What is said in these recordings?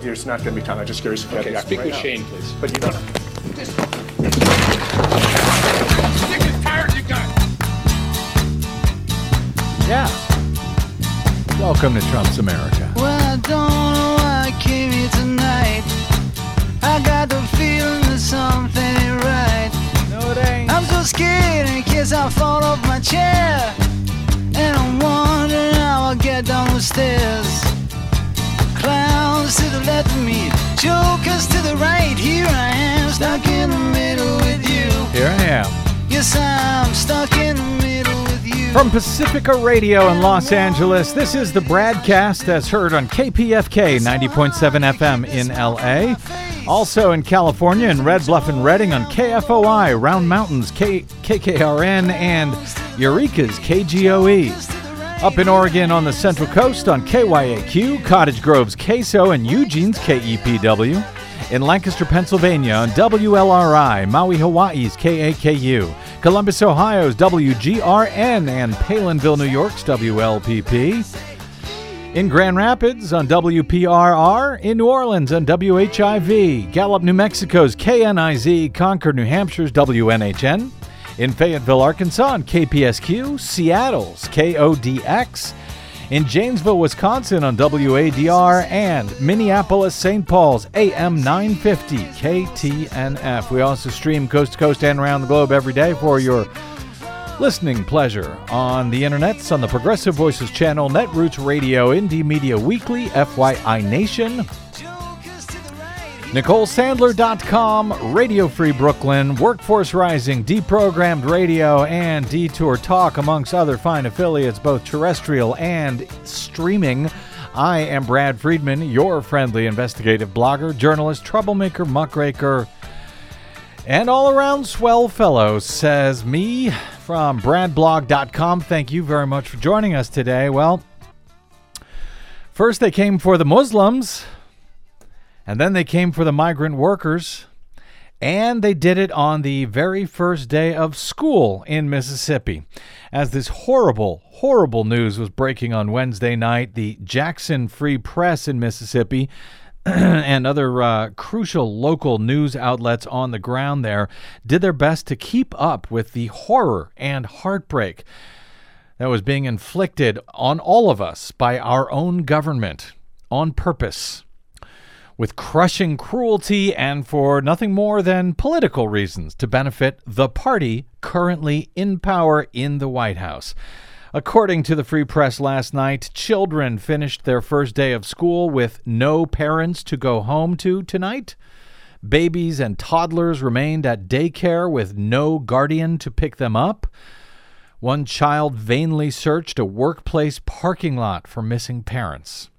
there's not going to be time. I'm just curious if you Okay, have the speak action with right Shane, please. But you don't. Sick and tired, you guys. Yeah. Welcome to Trump's America. Well, I don't know why I came here tonight. I got the feeling that something ain't right. No, it ain't. I'm so scared in case I fall off my chair. And I'm wondering how I'll get down the stairs. Clowns to the left of me, jokers to the right. Here I am, stuck in the middle with you. Here I am. Yes, I'm stuck in the middle with you. From Pacifica Radio in Los Angeles, this is the BradCast as heard on KPFK 90.7 FM in LA. Also in California in Red Bluff and Redding on KFOI, Round Mountains, K- KKRN, and Eureka's KGOE. Up in Oregon on the Central Coast on KYAQ, Cottage Grove's KSO, and Eugene's KEPW. In Lancaster, Pennsylvania on WLRI, Maui, Hawaii's KAKU. Columbus, Ohio's WGRN, and Palenville, New York's WLPP. In Grand Rapids on WPRR, in New Orleans on WHIV, Gallup, New Mexico's KNIZ, Concord, New Hampshire's WNHN, in Fayetteville, Arkansas on KPSQ, Seattle's KODX, in Janesville, Wisconsin on WADR, and Minneapolis, St. Paul's AM 950 KTNF. We also stream coast to coast and around the globe every day for your listening pleasure on the internets on the Progressive Voices channel, Netroots Radio, Indie Media Weekly, FYI Nation, NicoleSandler.com, Radio Free Brooklyn, Workforce Rising, Deprogrammed Radio, and Detour Talk, amongst other fine affiliates, both terrestrial and streaming. I am Brad Friedman, your friendly investigative blogger, journalist, troublemaker, muckraker, and all around swell fellow, says me from bradblog.com. Thank you very much for joining us today. Well, first they came for the Muslims, and then they came for the migrant workers, and they did it on the very first day of school in Mississippi. As this horrible, horrible news was breaking on Wednesday night, the Jackson Free Press in Mississippi and other uh, crucial local news outlets on the ground there did their best to keep up with the horror and heartbreak that was being inflicted on all of us by our own government on purpose with crushing cruelty and for nothing more than political reasons to benefit the party currently in power in the White House. According to the Free Press last night, children finished their first day of school with no parents to go home to tonight. Babies and toddlers remained at daycare with no guardian to pick them up. One child vainly searched a workplace parking lot for missing parents.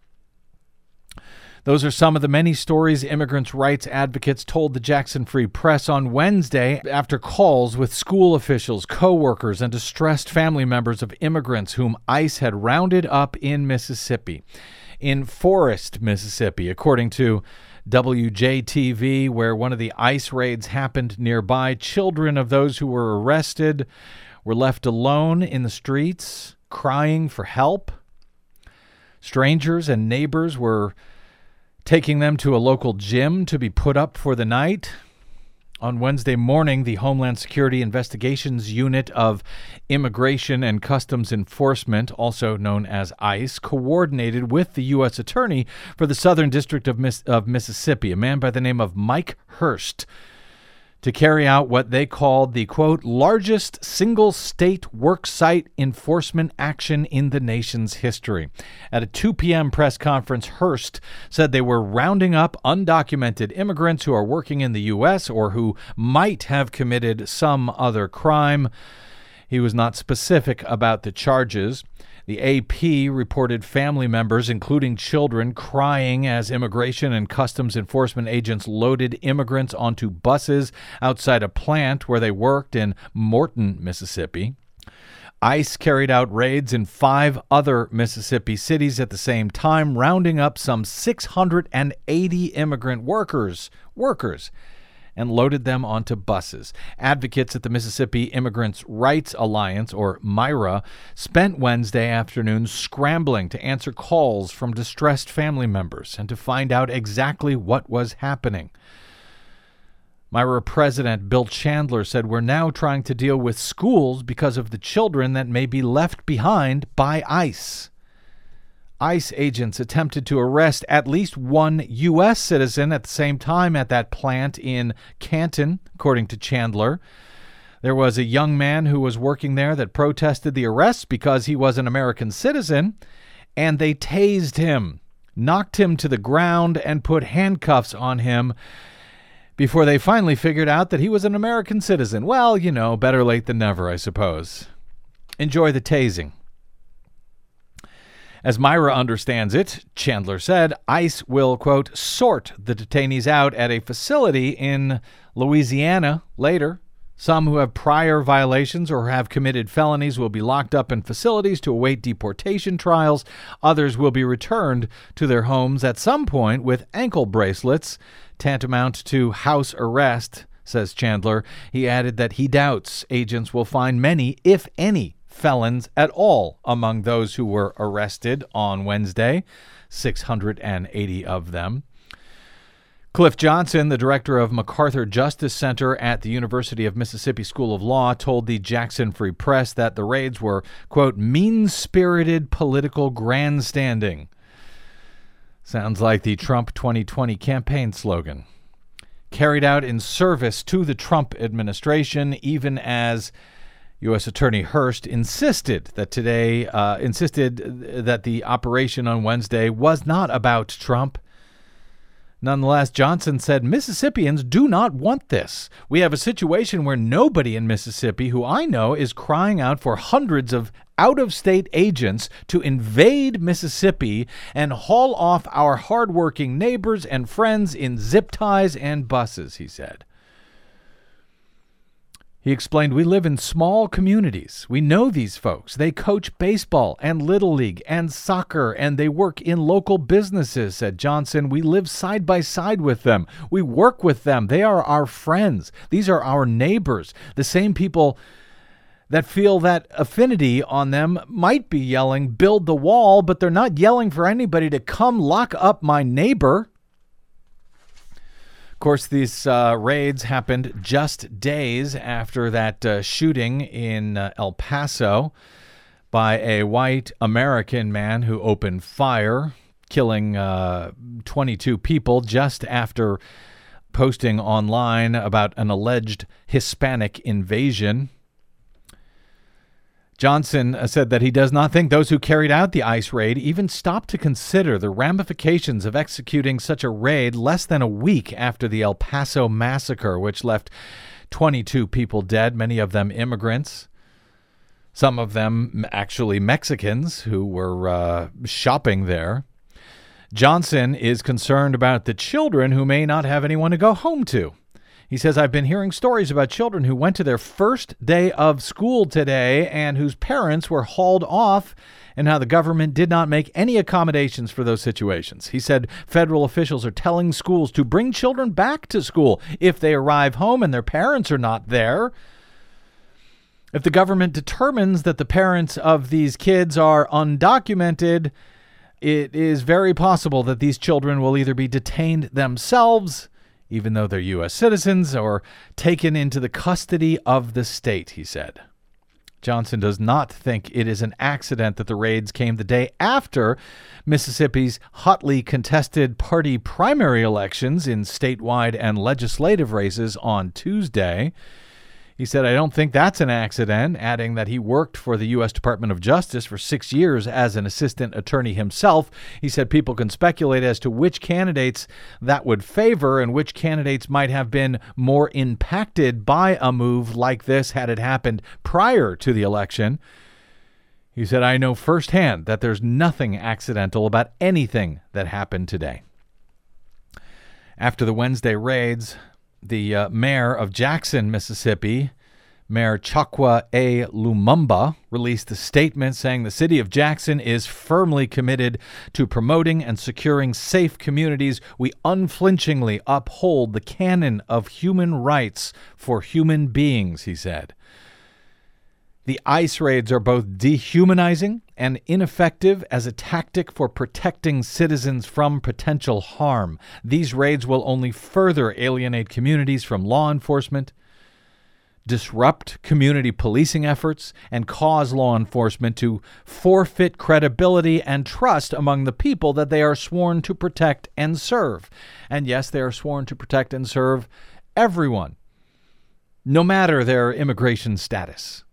Those are some of the many stories immigrants' rights advocates told the Jackson Free Press on Wednesday after calls with school officials, co-workers, and distressed family members of immigrants whom ICE had rounded up in Mississippi. In Forest, Mississippi, according to WJTV, where one of the ICE raids happened nearby, children of those who were arrested were left alone in the streets, crying for help. Strangers and neighbors were taking them to a local gym to be put up for the night. On Wednesday morning, the Homeland Security Investigations Unit of Immigration and Customs Enforcement, also known as ICE, coordinated with the U.S. Attorney for the Southern District of, Miss- of Mississippi, a man by the name of Mike Hurst, to carry out what they called the quote largest single state work site enforcement action in the nation's history. At a 2 p.m. press conference, Hurst said they were rounding up undocumented immigrants who are working in the U.S. or who might have committed some other crime. He was not specific about the charges. The AP reported family members, including children, crying as immigration and customs enforcement agents loaded immigrants onto buses outside a plant where they worked in Morton, Mississippi. ICE carried out raids in five other Mississippi cities at the same time, rounding up some 680 immigrant workers, workers, and loaded them onto buses. Advocates at the Mississippi Immigrants' Rights Alliance, or MIRA, spent Wednesday afternoon scrambling to answer calls from distressed family members and to find out exactly what was happening. MIRA President Bill Chandler said, We're now trying to deal with schools because of the children that may be left behind by ICE. ICE agents attempted to arrest at least one U.S. citizen at the same time at that plant in Canton, according to Chandler. There was a young man who was working there that protested the arrest because he was an American citizen, and they tased him, knocked him to the ground, and put handcuffs on him before they finally figured out that he was an American citizen. Well, you know, better late than never, I suppose. Enjoy the tasing. As MIRA understands it, Chandler said, ICE will, quote, sort the detainees out at a facility in Louisiana later. Some who have prior violations or have committed felonies will be locked up in facilities to await deportation trials. Others will be returned to their homes at some point with ankle bracelets, tantamount to house arrest, says Chandler. He added that he doubts agents will find many, if any, felons at all among those who were arrested on Wednesday, 680 of them. Cliff Johnson, the director of MacArthur Justice Center at the University of Mississippi School of Law, told the Jackson Free Press that the raids were, quote, mean spirited political grandstanding. Sounds like the Trump 2020 campaign slogan. Carried out in service to the Trump administration, even as U.S. Attorney Hurst insisted that today uh, insisted that the operation on Wednesday was not about Trump. Nonetheless, Johnson said Mississippians do not want this. We have a situation where nobody in Mississippi who I know is crying out for hundreds of out of state agents to invade Mississippi and haul off our hardworking neighbors and friends in zip ties and buses, he said. He explained, We live in small communities. We know these folks. They coach baseball and Little League and soccer, and they work in local businesses, said Johnson. We live side by side with them. We work with them. They are our friends. These are our neighbors. The same people that feel that affinity on them might be yelling, Build the wall, but they're not yelling for anybody to come lock up my neighbor course, these uh, raids happened just days after that uh, shooting in uh, El Paso by a white American man who opened fire, killing uh, 22 people just after posting online about an alleged Hispanic invasion. Johnson uh, said that he does not think those who carried out the ICE raid even stopped to consider the ramifications of executing such a raid less than a week after the El Paso massacre, which left 22 people dead, many of them immigrants. Some of them actually Mexicans who were uh, shopping there. Johnson is concerned about the children who may not have anyone to go home to. He says, I've been hearing stories about children who went to their first day of school today and whose parents were hauled off and how the government did not make any accommodations for those situations. He said federal officials are telling schools to bring children back to school if they arrive home and their parents are not there. If the government determines that the parents of these kids are undocumented, it is very possible that these children will either be detained themselves even though they're U.S. citizens, or taken into the custody of the state, he said. Johnson does not think it is an accident that the raids came the day after Mississippi's hotly contested party primary elections in statewide and legislative races on Tuesday. He said, I don't think that's an accident, adding that he worked for the U.S. Department of Justice for six years as an assistant attorney himself. He said people can speculate as to which candidates that would favor and which candidates might have been more impacted by a move like this had it happened prior to the election. He said, I know firsthand that there's nothing accidental about anything that happened today. After the Wednesday raids, the uh, mayor of Jackson, Mississippi, Mayor Chokwe A. Lumumba released a statement saying the city of Jackson is firmly committed to promoting and securing safe communities. We unflinchingly uphold the canon of human rights for human beings, he said. The ICE raids are both dehumanizing and ineffective as a tactic for protecting citizens from potential harm. These raids will only further alienate communities from law enforcement disrupt community policing efforts, and cause law enforcement to forfeit credibility and trust among the people that they are sworn to protect and serve. And yes, they are sworn to protect and serve everyone, no matter their immigration status.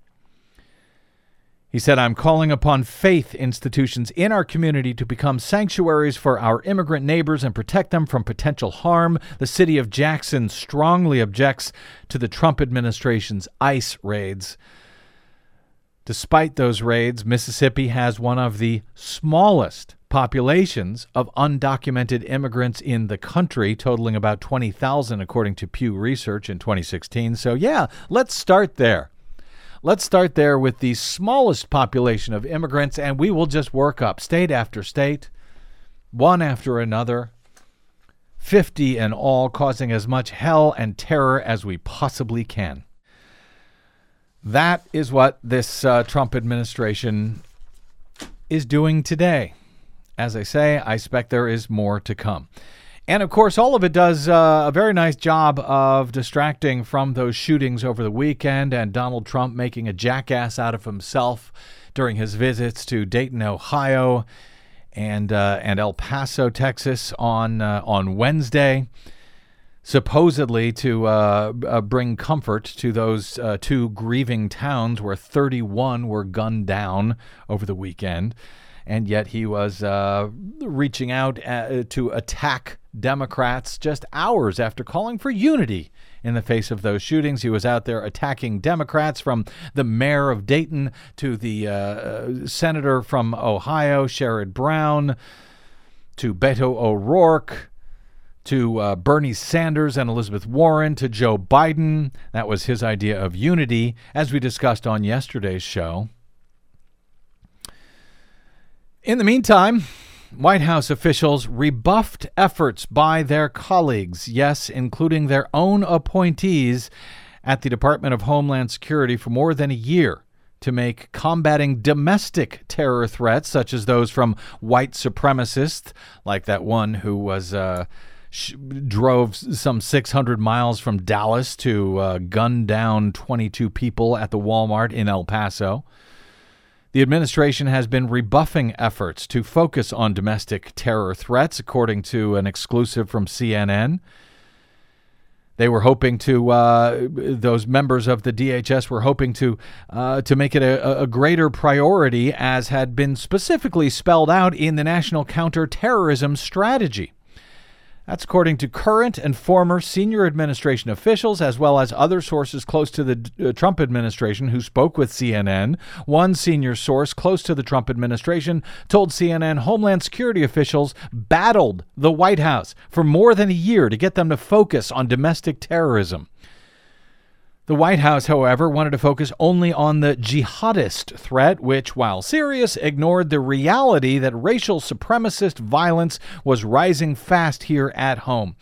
He said, I'm calling upon faith institutions in our community to become sanctuaries for our immigrant neighbors and protect them from potential harm. The city of Jackson strongly objects to the Trump administration's ICE raids. Despite those raids, Mississippi has one of the smallest populations of undocumented immigrants in the country, totaling about 20,000, according to Pew Research in 2016. So, yeah, let's start there. Let's start there with the smallest population of immigrants, and we will just work up state after state, one after another, 50 in all, causing as much hell and terror as we possibly can. That is what this uh, Trump administration is doing today. As I say, I expect there is more to come. And of course, all of it does uh, a very nice job of distracting from those shootings over the weekend and Donald Trump making a jackass out of himself during his visits to Dayton, Ohio, and uh, and El Paso, Texas on uh, on Wednesday, supposedly to uh, uh, bring comfort to those uh, two grieving towns where 31 were gunned down over the weekend. And yet he was reaching out to attack Democrats just hours after calling for unity in the face of those shootings. He was out there attacking Democrats from the mayor of Dayton to the uh, senator from Ohio, Sherrod Brown, to Beto O'Rourke. To uh, Bernie Sanders and Elizabeth Warren, to Joe Biden. That was his idea of unity, as we discussed on yesterday's show. In the meantime, White House officials rebuffed efforts by their colleagues, yes, including their own appointees at the Department of Homeland Security for more than a year to make combating domestic terror threats, such as those from white supremacists, like that one who was. Uh, drove some 600 miles from Dallas to uh, gun down 22 people at the Walmart in El Paso. The administration has been rebuffing efforts to focus on domestic terror threats, according to an exclusive from CNN. They were hoping to; uh, those members of the DHS were hoping to uh, to make it a, a greater priority, as had been specifically spelled out in the National Counterterrorism Strategy. That's according to current and former senior administration officials, as well as other sources close to the uh, Trump administration who spoke with CNN. One senior source close to the Trump administration told CNN Homeland Security officials battled the White House for more than a year to get them to focus on domestic terrorism. The White House, however, wanted to focus only on the jihadist threat, which, while serious, ignored the reality that racial supremacist violence was rising fast here at home.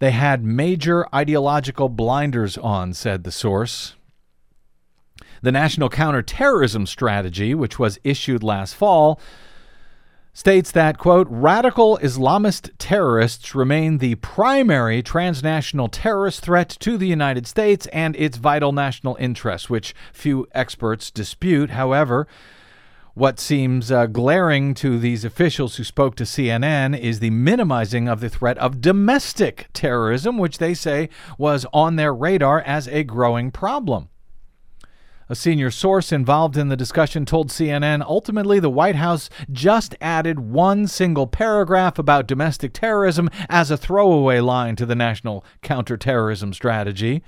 They had major ideological blinders on, said the source. The National Counterterrorism Strategy, which was issued last fall, states that, quote, radical Islamist terrorists remain the primary transnational terrorist threat to the United States and its vital national interests, which few experts dispute. However, what seems uh, glaring to these officials who spoke to CNN is the minimizing of the threat of domestic terrorism, which they say was on their radar as a growing problem. A senior source involved in the discussion told CNN ultimately the White House just added one single paragraph about domestic terrorism as a throwaway line to the national counterterrorism strategy.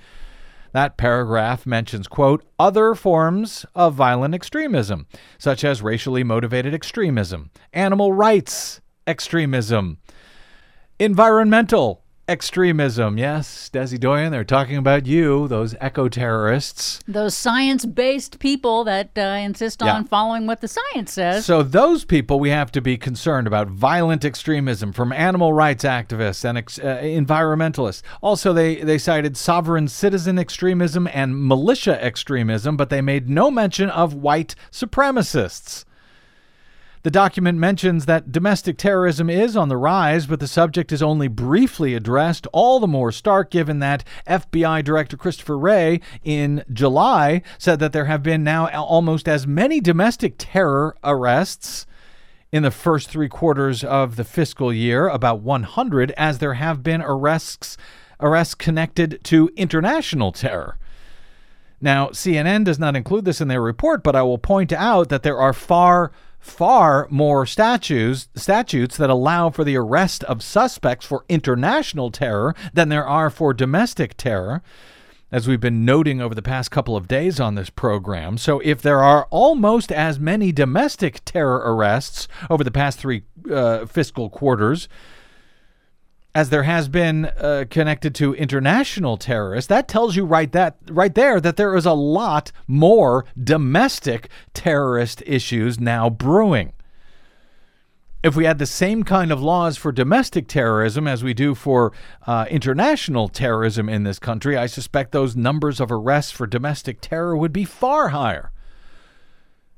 That paragraph mentions, quote, other forms of violent extremism, such as racially motivated extremism, animal rights extremism, environmental extremism. Yes, Desi Doyen, they're talking about you, those eco terrorists. Those science based people that uh, insist Yeah. on following what the science says. So, those people we have to be concerned about violent extremism from animal rights activists and ex- uh, environmentalists. Also, they, they cited sovereign citizen extremism and militia extremism, but they made no mention of white supremacists. The document mentions that domestic terrorism is on the rise, but the subject is only briefly addressed, all the more stark given that FBI Director Christopher Wray in July said that there have been now almost as many domestic terror arrests in the first three quarters of the fiscal year, about 100, as there have been arrests arrests connected to international terror. Now, CNN does not include this in their report, but I will point out that there are far, far more statutes statutes that allow for the arrest of suspects for international terror than there are for domestic terror. As we've been noting over the past couple of days on this program. So, if there are almost as many domestic terror arrests over the past three uh, fiscal quarters as there has been uh, connected to international terrorists, that tells you right that right there that there is a lot more domestic terrorist issues now brewing. If we had the same kind of laws for domestic terrorism as we do for uh, international terrorism in this country, I suspect those numbers of arrests for domestic terror would be far higher.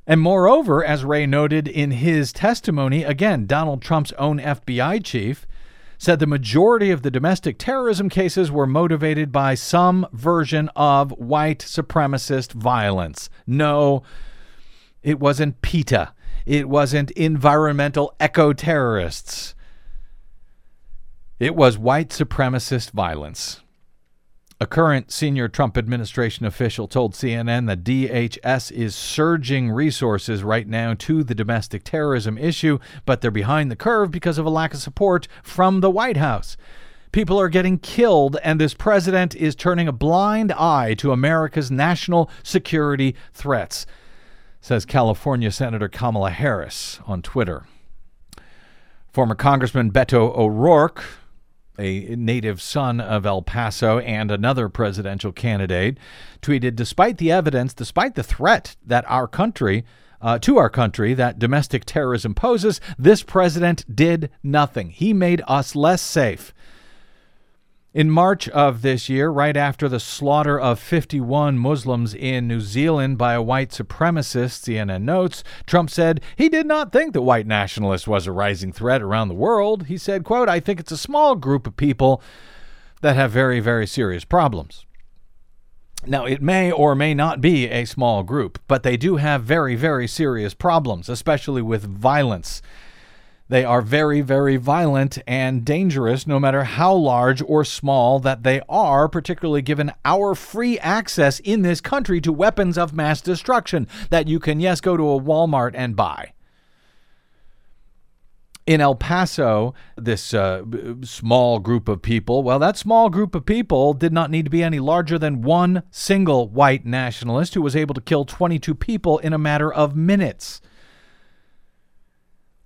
And moreover, as Wray noted in his testimony, again, Donald Trump's own FBI chief said the majority of the domestic terrorism cases were motivated by some version of white supremacist violence. No, it wasn't PETA. It wasn't environmental eco terrorists. It was white supremacist violence. A current senior Trump administration official told CNN that DHS is surging resources right now to the domestic terrorism issue, but they're behind the curve because of a lack of support from the White House. People are getting killed, and this president is turning a blind eye to America's national security threats, says California Senator Kamala Harris on Twitter. Former Congressman Beto O'Rourke, a native son of El Paso and another presidential candidate, tweeted Despite the evidence, despite the threat that our country, uh, to our country, that domestic terrorism poses, this president did nothing. He made us less safe. In March of this year, right after the slaughter of 51 Muslims in New Zealand by a white supremacist, CNN notes, Trump said he did not think that white nationalists was a rising threat around the world. He said, quote, I think it's a small group of people that have very, very serious problems. Now, it may or may not be a small group, but they do have very, very serious problems, especially with violence. They are very, very violent and dangerous, no matter how large or small that they are, particularly given our free access in this country to weapons of mass destruction that you can, yes, go to a Walmart and buy. In El Paso, this uh, small group of people, well, that small group of people did not need to be any larger than one single white nationalist who was able to kill 22 people in a matter of minutes.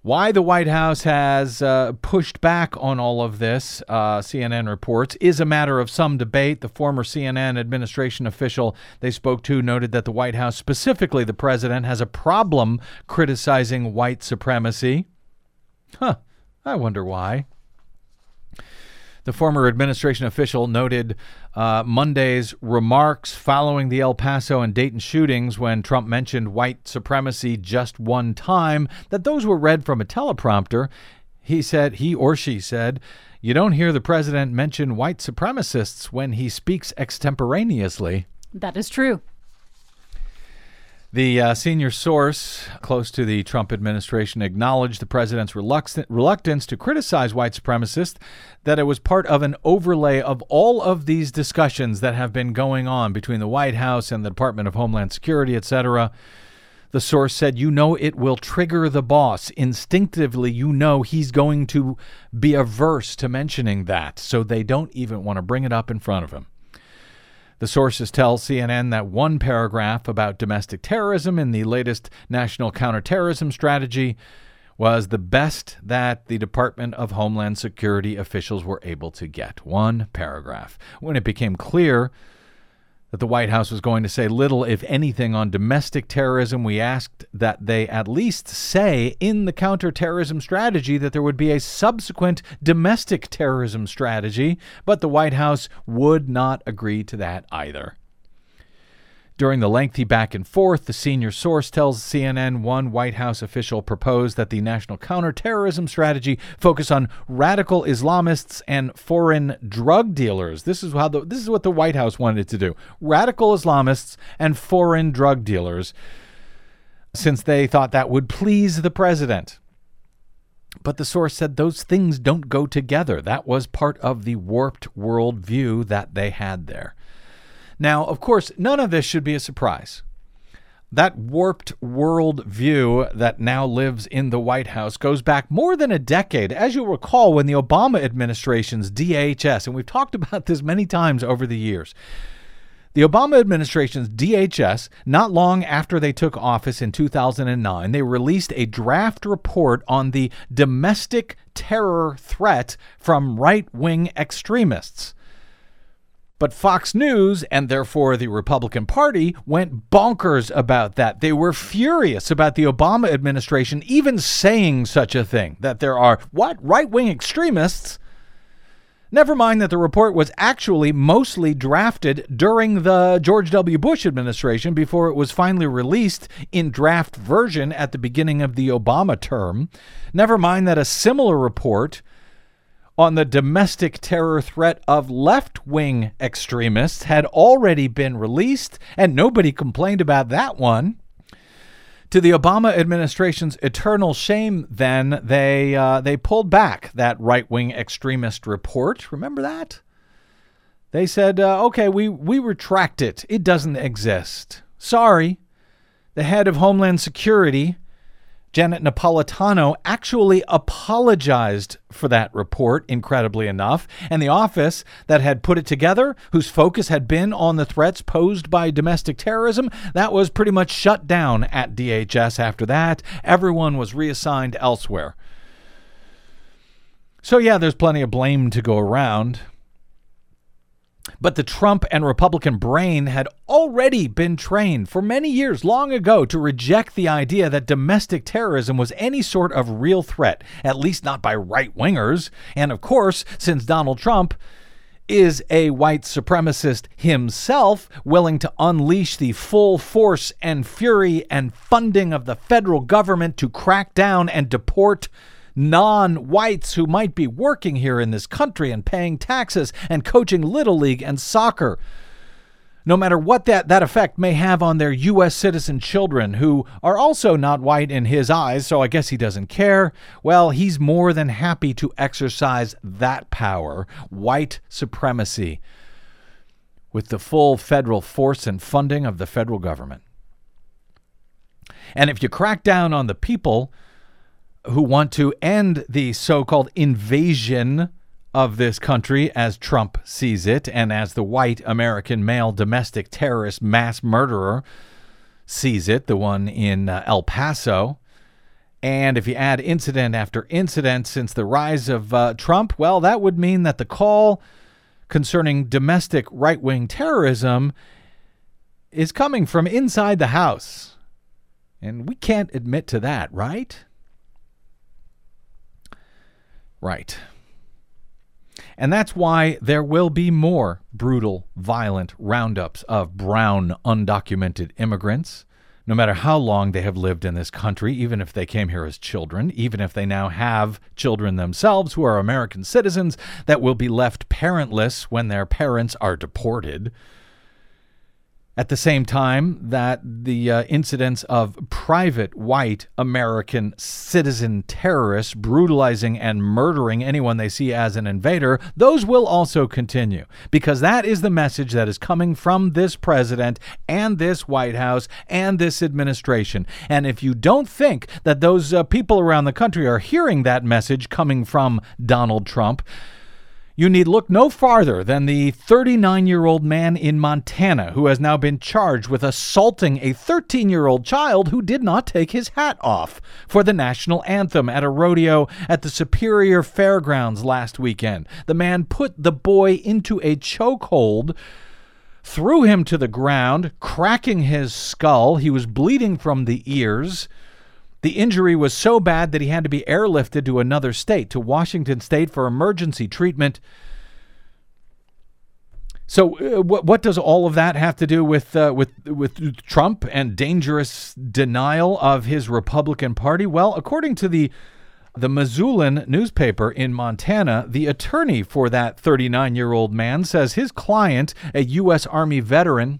Why the White House has uh, pushed back on all of this, uh, CNN reports, is a matter of some debate. The former CNN administration official they spoke to noted that the White House, specifically the president, has a problem criticizing white supremacy. Huh, I wonder why. The former administration official noted uh, Monday's remarks following the El Paso and Dayton shootings when Trump mentioned white supremacy just one time, that those were read from a teleprompter. He said, he or she said, you don't hear the president mention white supremacists when he speaks extemporaneously. That is true. The uh, senior source close to the Trump administration acknowledged the president's reluctance to criticize white supremacists, that it was part of an overlay of all of these discussions that have been going on between the White House and the Department of Homeland Security, etc. The source said, You know, it will trigger the boss. Instinctively, you know he's going to be averse to mentioning that, so they don't even want to bring it up in front of him. The sources tell CNN that one paragraph about domestic terrorism in the latest national counterterrorism strategy was the best that the Department of Homeland Security officials were able to get. One paragraph. When it became clear that the White House was going to say little, if anything, on domestic terrorism, we asked that they at least say in the counterterrorism strategy that there would be a subsequent domestic terrorism strategy, but the White House would not agree to that either. During the lengthy back and forth, the senior source tells CNN one White House official proposed that the national counterterrorism strategy focus on radical Islamists and foreign drug dealers. This is how the, this is what the White House wanted to do. Radical Islamists and foreign drug dealers since they thought that would please the president. But the source said those things don't go together. That was part of the warped worldview that they had there. Now, of course, none of this should be a surprise. That warped world view that now lives in the White House goes back more than a decade, as you'll recall, when the Obama administration's DHS, and we've talked about this many times over the years. The Obama administration's DHS, not long after they took office in 2009, they released a draft report on the domestic terror threat from right wing extremists. But Fox News, and therefore the Republican Party, went bonkers about that. They were furious about the Obama administration even saying such a thing that there are, what, right wing extremists? Never mind that the report was actually mostly drafted during the George W. Bush administration before it was finally released in draft version at the beginning of the Obama term. Never mind that a similar report on the domestic terror threat of left wing extremists had already been released, and nobody complained about that one. To the Obama administration's eternal shame, then, they, uh, they pulled back that right wing extremist report. Remember that? They said, uh, okay, we, we retract it. It doesn't exist. Sorry. The head of Homeland Security Janet Napolitano actually apologized for that report, incredibly enough. And the office that had put it together, whose focus had been on the threats posed by domestic terrorism, that was pretty much shut down at DHS after that. Everyone was reassigned elsewhere. So, yeah, there's plenty of blame to go around. But the Trump and Republican brain had already been trained for many years long ago to reject the idea that domestic terrorism was any sort of real threat, at least not by right wingers. And of course, since Donald Trump is a white supremacist himself, willing to unleash the full force and fury and funding of the federal government to crack down and deport non whites who might be working here in this country and paying taxes and coaching Little League and soccer. No matter what that, that effect may have on their U.S. citizen children, who are also not white in his eyes, so I guess he doesn't care. Well, he's more than happy to exercise that power, white supremacy, with the full federal force and funding of the federal government. And if you crack down on the people who want to end the so called invasion of this country as Trump sees it and as the white American male domestic terrorist mass murderer sees it, the one in uh, El Paso. And if you add incident after incident since the rise of uh, Trump, well, that would mean that the call concerning domestic right wing terrorism is coming from inside the House. And we can't admit to that, right? Right. And that's why there will be more brutal, violent roundups of brown, undocumented immigrants, no matter how long they have lived in this country, even if they came here as children, even if they now have children themselves who are American citizens that will be left parentless when their parents are deported at the same time that the uh, incidents of private white American citizen terrorists brutalizing and murdering anyone they see as an invader, those will also continue because that is the message that is coming from this president and this White House and this administration. And if you don't think that those uh, people around the country are hearing that message coming from Donald Trump, you need look no farther than the 39 year old man in Montana who has now been charged with assaulting a 13 year old child who did not take his hat off for the national anthem at a rodeo at the Superior Fairgrounds last weekend. The man put the boy into a chokehold threw him to the ground, cracking his skull. He was bleeding from the ears. The injury was so bad that he had to be airlifted to another state, to Washington State, for emergency treatment. So, uh, what, what does all of that have to do with uh, with with Trump and dangerous denial of his Republican Party? Well, according to the the Missoulian newspaper in Montana, the attorney for that 39 year old man says his client, a U.S. Army veteran,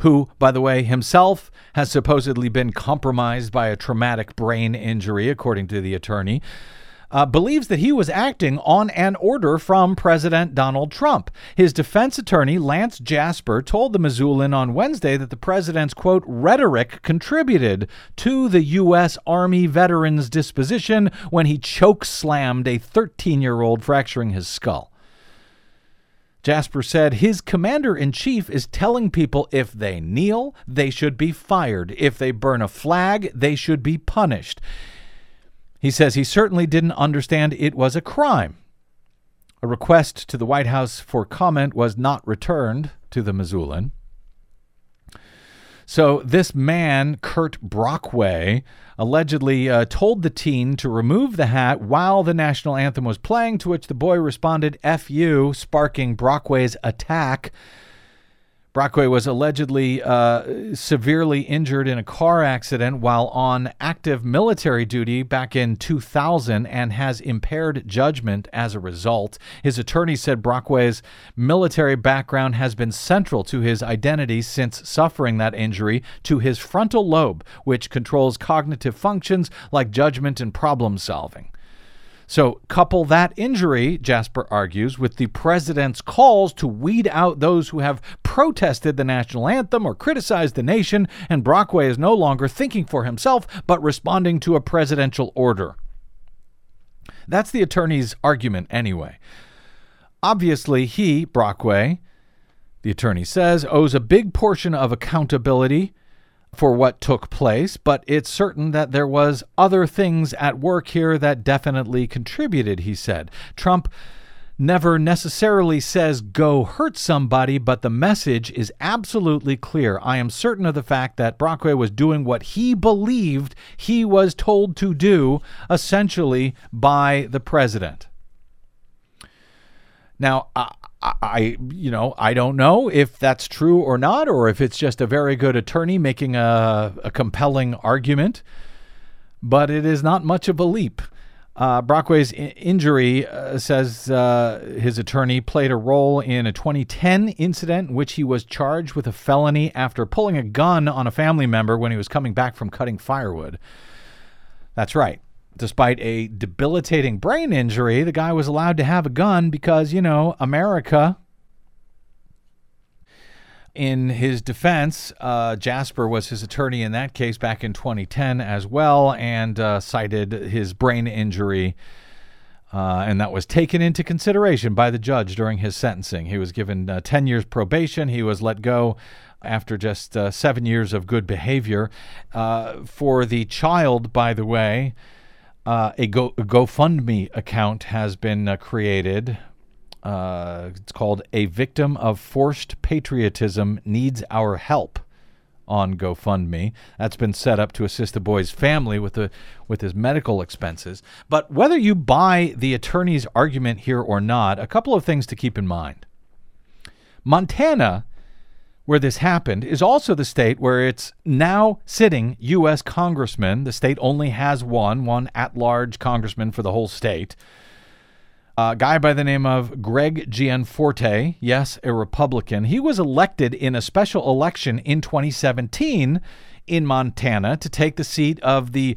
who, by the way, himself has supposedly been compromised by a traumatic brain injury, according to the attorney, uh, believes that he was acting on an order from President Donald Trump. His defense attorney, Lance Jasper, told the Missoulian on Wednesday that the president's, quote, rhetoric contributed to the U.S. Army veteran's disposition when he choke slammed a 13 year old, fracturing his skull. Jasper said his commander in chief is telling people if they kneel, they should be fired. If they burn a flag, they should be punished. He says he certainly didn't understand it was a crime. A request to the White House for comment was not returned to the Missoulian. So, this man, Kurt Brockway, allegedly uh, told the teen to remove the hat while the national anthem was playing, to which the boy responded, F you, sparking Brockway's attack. Brockway was allegedly uh, severely injured in a car accident while on active military duty back in 2000 and has impaired judgment as a result. His attorney said Brockway's military background has been central to his identity since suffering that injury to his frontal lobe, which controls cognitive functions like judgment and problem solving. So, couple that injury, Jasper argues, with the president's calls to weed out those who have protested the national anthem or criticized the nation, and Brockway is no longer thinking for himself, but responding to a presidential order. That's the attorney's argument, anyway. Obviously, he, Brockway, the attorney says, owes a big portion of accountability for what took place, but it's certain that there was other things at work here that definitely contributed, he said. Trump never necessarily says go hurt somebody, but the message is absolutely clear. I am certain of the fact that Brockway was doing what he believed he was told to do, essentially by the president. Now, uh, I, you know, I don't know if that's true or not, or if it's just a very good attorney making a, a compelling argument, but it is not much of a leap. Uh, Brockway's injury, uh, says uh, his attorney, played a role in a 2010 incident in which he was charged with a felony after pulling a gun on a family member when he was coming back from cutting firewood. That's right. Despite a debilitating brain injury, the guy was allowed to have a gun because, you know, America. In his defense, uh, Jasper was his attorney in that case back in 2010 as well and uh, cited his brain injury. Uh, and that was taken into consideration by the judge during his sentencing. He was given uh, 10 years probation. He was let go after just uh, seven years of good behavior. Uh, for the child, by the way, uh, a, Go- a GoFundMe account has been uh, created. Uh, it's called A Victim of Forced Patriotism Needs Our Help on GoFundMe. That's been set up to assist the boy's family with the with his medical expenses. But whether you buy the attorney's argument here or not, a couple of things to keep in mind. Montana where this happened is also the state where it's now sitting U.S. congressman. The state only has one, one at large congressman for the whole state. A guy by the name of Greg Gianforte, yes, a Republican. He was elected in a special election in 2017 in Montana to take the seat of the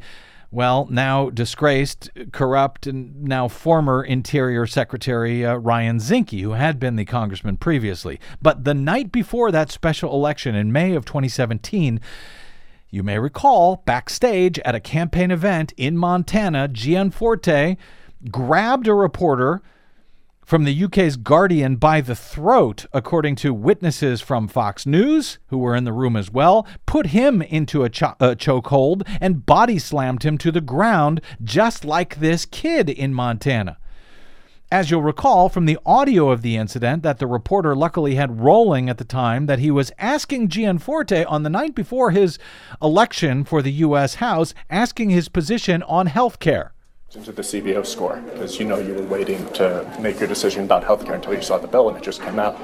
well, now disgraced, corrupt, and now former Interior Secretary uh, Ryan Zinke, who had been the congressman previously. But the night before that special election in May of 2017, you may recall backstage at a campaign event in Montana, Gianforte grabbed a reporter from the UK's Guardian by the throat, according to witnesses from Fox News, who were in the room as well, put him into a, cho- a chokehold and body slammed him to the ground, just like this kid in Montana. As you'll recall from the audio of the incident that the reporter luckily had rolling at the time, that he was asking Gianforte on the night before his election for the U.S. House, asking his position on health care. Into the CBO score, because you know you were waiting to make your decision about healthcare until you saw the bill and it just came out.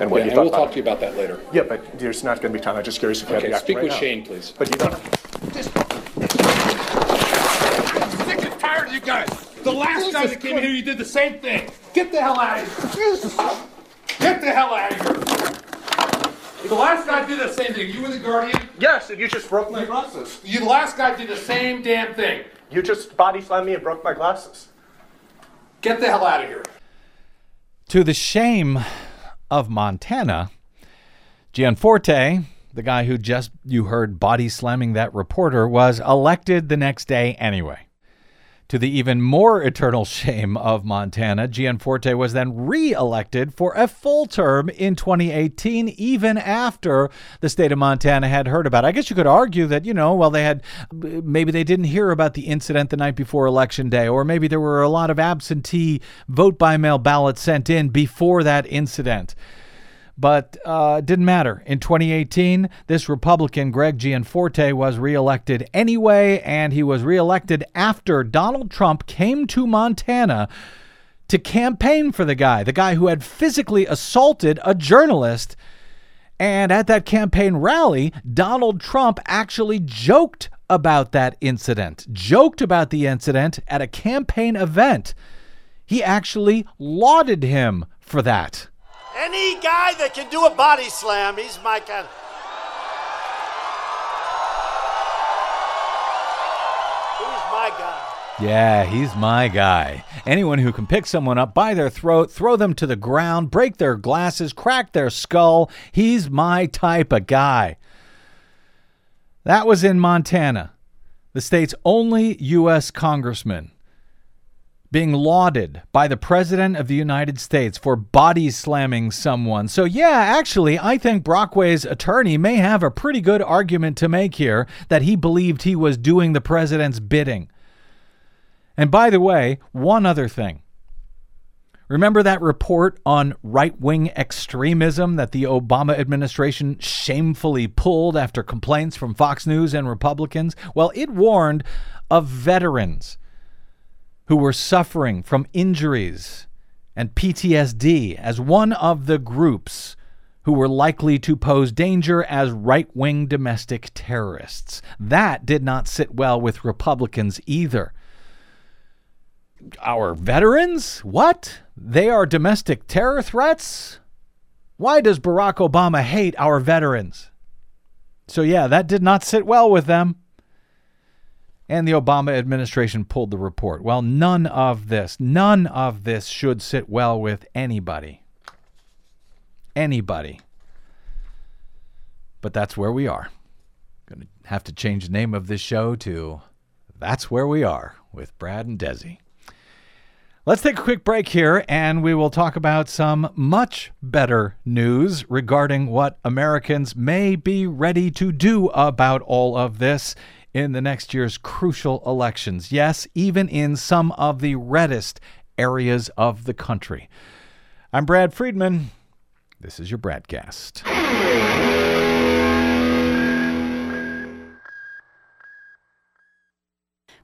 And what Yeah, you and thought we'll about talk to you about that later. Yeah, but there's not going to be time. I'm just curious if you Okay, had the speak right with now. Shane, please. But you don't. I'm Sick and tired of you guys. The last guy that came here, you did the same thing. Get the hell out of here. Get the hell out of here. The last guy did the same thing. You were the guardian. Yes, and you just broke my glasses. You, the last guy did the same damn thing. You just body slammed me and broke my glasses. Get the hell out of here. To the shame of Montana, Gianforte, the guy who just you heard body slamming that reporter, was elected the next day anyway. To the even more eternal shame of Montana, Gianforte was then re elected for a full term in 2018, even after the state of Montana had heard about it. I guess you could argue that, you know, well, they had maybe they didn't hear about the incident the night before Election Day, or maybe there were a lot of absentee vote by mail ballots sent in before that incident but uh, didn't matter. In 2018, this Republican, Greg Gianforte, was reelected anyway, and he was reelected after Donald Trump came to Montana to campaign for the guy, the guy who had physically assaulted a journalist. And at that campaign rally, Donald Trump actually joked about that incident, joked about the incident at a campaign event. He actually lauded him for that. Any guy that can do a body slam, he's my kind. He's my guy. Yeah, he's my guy. Anyone who can pick someone up by their throat, throw them to the ground, break their glasses, crack their skull, he's my type of guy. That was in Montana, the state's only U.S. congressman being lauded by the President of the United States for body slamming someone. So, yeah, actually, I think Brockway's attorney may have a pretty good argument to make here that he believed he was doing the president's bidding. And by the way, one other thing. Remember that report on right wing extremism that the Obama administration shamefully pulled after complaints from Fox News and Republicans? Well, it warned of veterans who were suffering from injuries and PTSD as one of the groups who were likely to pose danger as right wing domestic terrorists. That did not sit well with Republicans either. Our veterans? What? They are domestic terror threats? Why does Barack Obama hate our veterans? So, yeah, that did not sit well with them and the Obama administration pulled the report. Well, none of this, none of this should sit well with anybody. Anybody. But that's where we are. Going to have to change the name of this show to That's Where We Are with Brad and Desi. Let's take a quick break here and we will talk about some much better news regarding what Americans may be ready to do about all of this in the next year's crucial elections. Yes, even in some of the reddest areas of the country. I'm Brad Friedman. This is your Bradcast.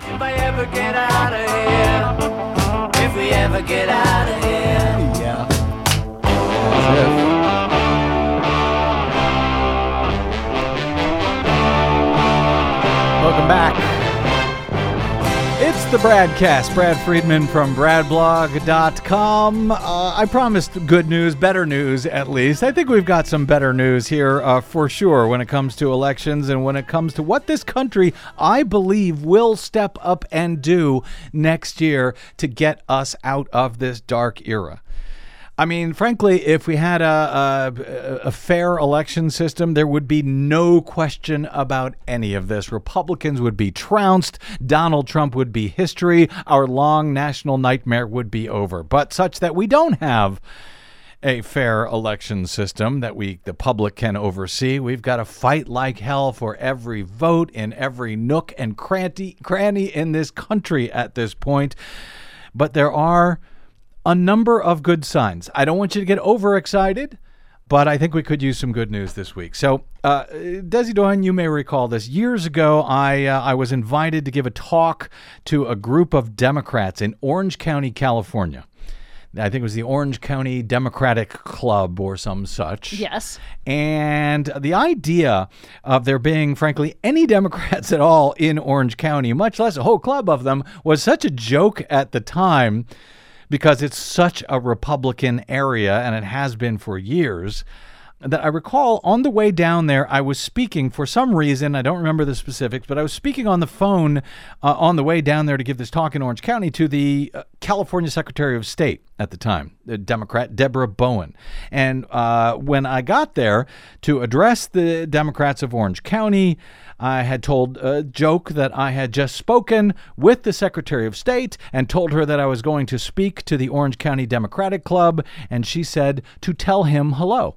If I ever get out of here, if we ever get out of here, Yeah. That's it. Welcome back. The Bradcast. Brad Friedman from BradBlog.com. Uh, I promised good news, better news at least. I think we've got some better news here uh, for sure when it comes to elections and when it comes to what this country, I believe, will step up and do next year to get us out of this dark era. I mean, frankly, if we had a, a, a, fair election system, there would be no question about any of this. Republicans would be trounced. Donald Trump would be history. Our long national nightmare would be over. But such that we don't have a fair election system that we the public can oversee. We've got to fight like hell for every vote in every nook and cranny cranny in this country at this point. But there are a number of good signs. I don't want you to get overexcited, but I think we could use some good news this week. So, uh, Desi Doyen, you may recall this. Years ago, I uh, I was invited to give a talk to a group of Democrats in Orange County, California. I think it was the Orange County Democratic Club or some such. Yes. And the idea of there being, frankly, any Democrats at all in Orange County, much less a whole club of them, was such a joke at the time because it's such a Republican area and it has been for years that I recall on the way down there, I was speaking for some reason. I don't remember the specifics, but I was speaking on the phone uh, on the way down there to give this talk in Orange County to the uh, California Secretary of State at the time, the Democrat Debra Bowen. And uh, when I got there to address the Democrats of Orange County, I had told a joke that I had just spoken with the Secretary of State and told her that I was going to speak to the Orange County Democratic Club, and she said to tell him hello.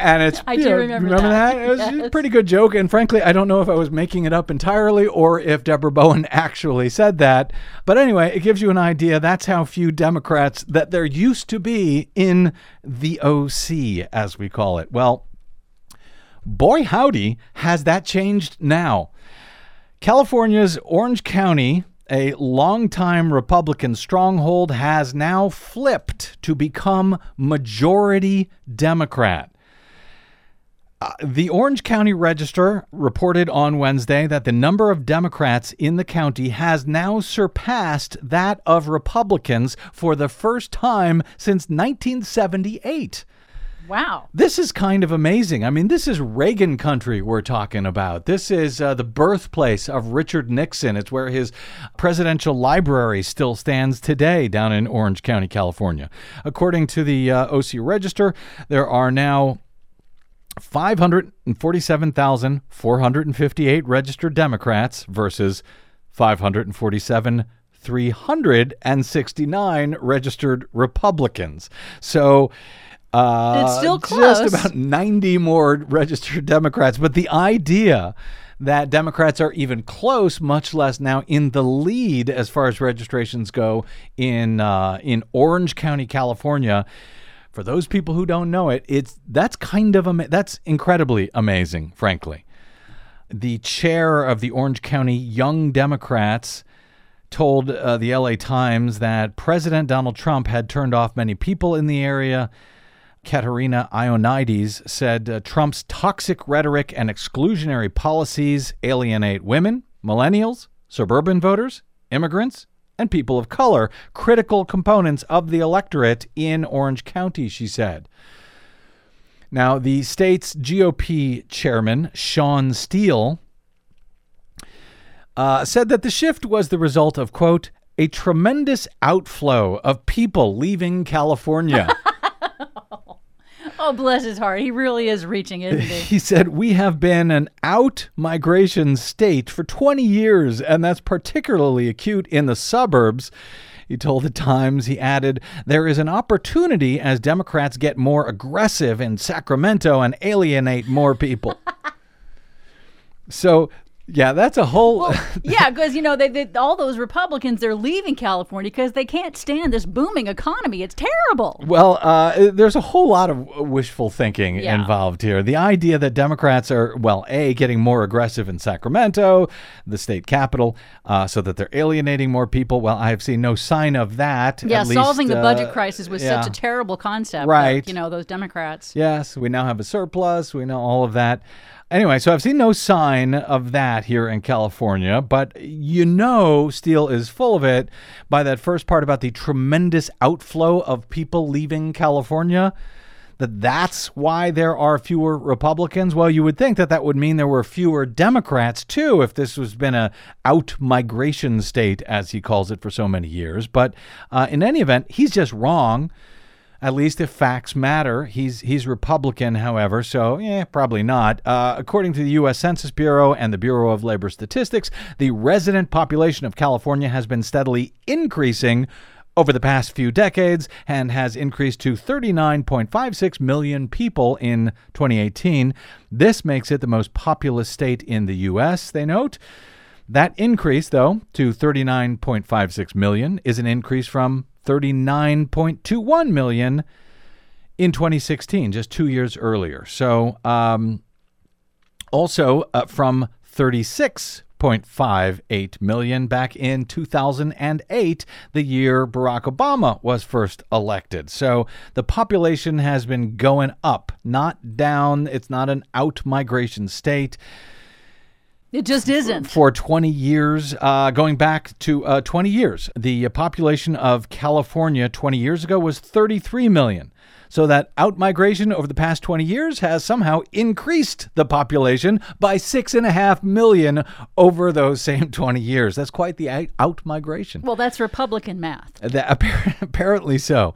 And it's I do know, remember remember that. that, it was a pretty good joke and frankly i don't know if i was making it up entirely or if debra bowen actually said that. But anyway it gives you an idea. That's how few democrats that there used to be in the oc as we call it. Well boy howdy has that changed now. California's Orange County, a longtime Republican stronghold, has now flipped to become majority Democrat. Uh, the Orange County Register reported on Wednesday that the number of Democrats in the county has now surpassed that of Republicans for the first time since 1978. Wow. This is kind of amazing. I mean, this is Reagan country we're talking about. This is uh, the birthplace of Richard Nixon. It's where his presidential library still stands today down in Orange County, California. According to the uh, OC Register, there are now 547,458 registered Democrats versus 547 369 registered Republicans. So uh, It's still close. Just about 90 more registered Democrats. But the idea that Democrats are even close, much less now in the lead as far as registrations go in uh, in Orange County, California. For those people who don't know it, it's that's kind of ama- that's incredibly amazing, frankly. The chair of the Orange County Young Democrats told uh, the LA Times that President Donald Trump had turned off many people in the area. Katerina Ionides said uh, Trump's toxic rhetoric and exclusionary policies alienate women, millennials, suburban voters, immigrants, and people of color, critical components of the electorate in Orange County, she said. Now, the state's GOP chairman, Shawn Steel, uh, said that the shift was the result of, quote, a tremendous outflow of people leaving California. Oh, bless his heart. He really is reaching, isn't he? he said, We have been an out migration state for 20 years, and that's particularly acute in the suburbs. He told the Times, he added, There is an opportunity as Democrats get more aggressive in Sacramento and alienate more people. so, yeah, that's a whole. yeah, because you know they, they all those Republicans they're leaving California because they can't stand this booming economy. It's terrible. Well, uh, there's a whole lot of wishful thinking Yeah. involved here. The idea that Democrats are, well, A, getting more aggressive in Sacramento, the state capital, uh, so that they're alienating more people. Well, I've seen no sign of that. Yeah, solving least, the budget uh, crisis was yeah. such a terrible concept. Right. That, you know those Democrats. Yes, we now have a surplus. We know all of that. Anyway, so I've seen no sign of that here in California, but you know Steel is full of it by that first part about the tremendous outflow of people leaving California. That that's why there are fewer Republicans. Well, you would think that that would mean there were fewer Democrats too, if this was been a out migration state, as he calls it for so many years. But uh, in any event, he's just wrong at least if facts matter. He's he's Republican, however, so yeah, probably not. Uh, according to the U.S. Census Bureau and the Bureau of Labor Statistics, the resident population of California has been steadily increasing over the past few decades and has increased to 39.56 million people in 2018. This makes it the most populous state in the U.S., they note. That increase, though, to 39.56 million is an increase from 39.21 million in 2016, just two years earlier. So, um, also uh, from 36.58 million back in 2008, the year Barack Obama was first elected. So the population has been going up, not down. It's not an out migration state. It just isn't. For 20 years, uh, going back to uh, 20 years, the population of California 20 years ago was 33 million. So that outmigration over the past 20 years has somehow increased the population by six and a half million over those same 20 years. That's quite the outmigration. Well, that's Republican math. That, apparently so.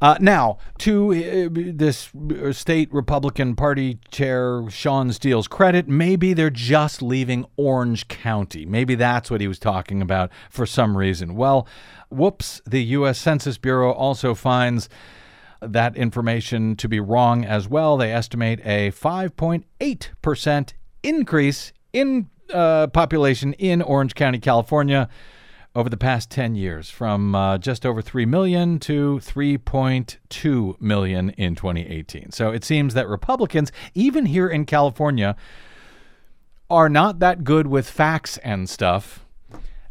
Uh, now, to uh, this state Republican Party chair Shawn Steel's credit, maybe they're just leaving Orange County. Maybe that's what he was talking about for some reason. Well, whoops, the U.S. Census Bureau also finds that information to be wrong as well. They estimate a 5.8% increase in uh, population in Orange County, California over the past 10 years from uh, just over 3 million to 3.2 million in 2018. So it seems that Republicans, even here in California, are not that good with facts and stuff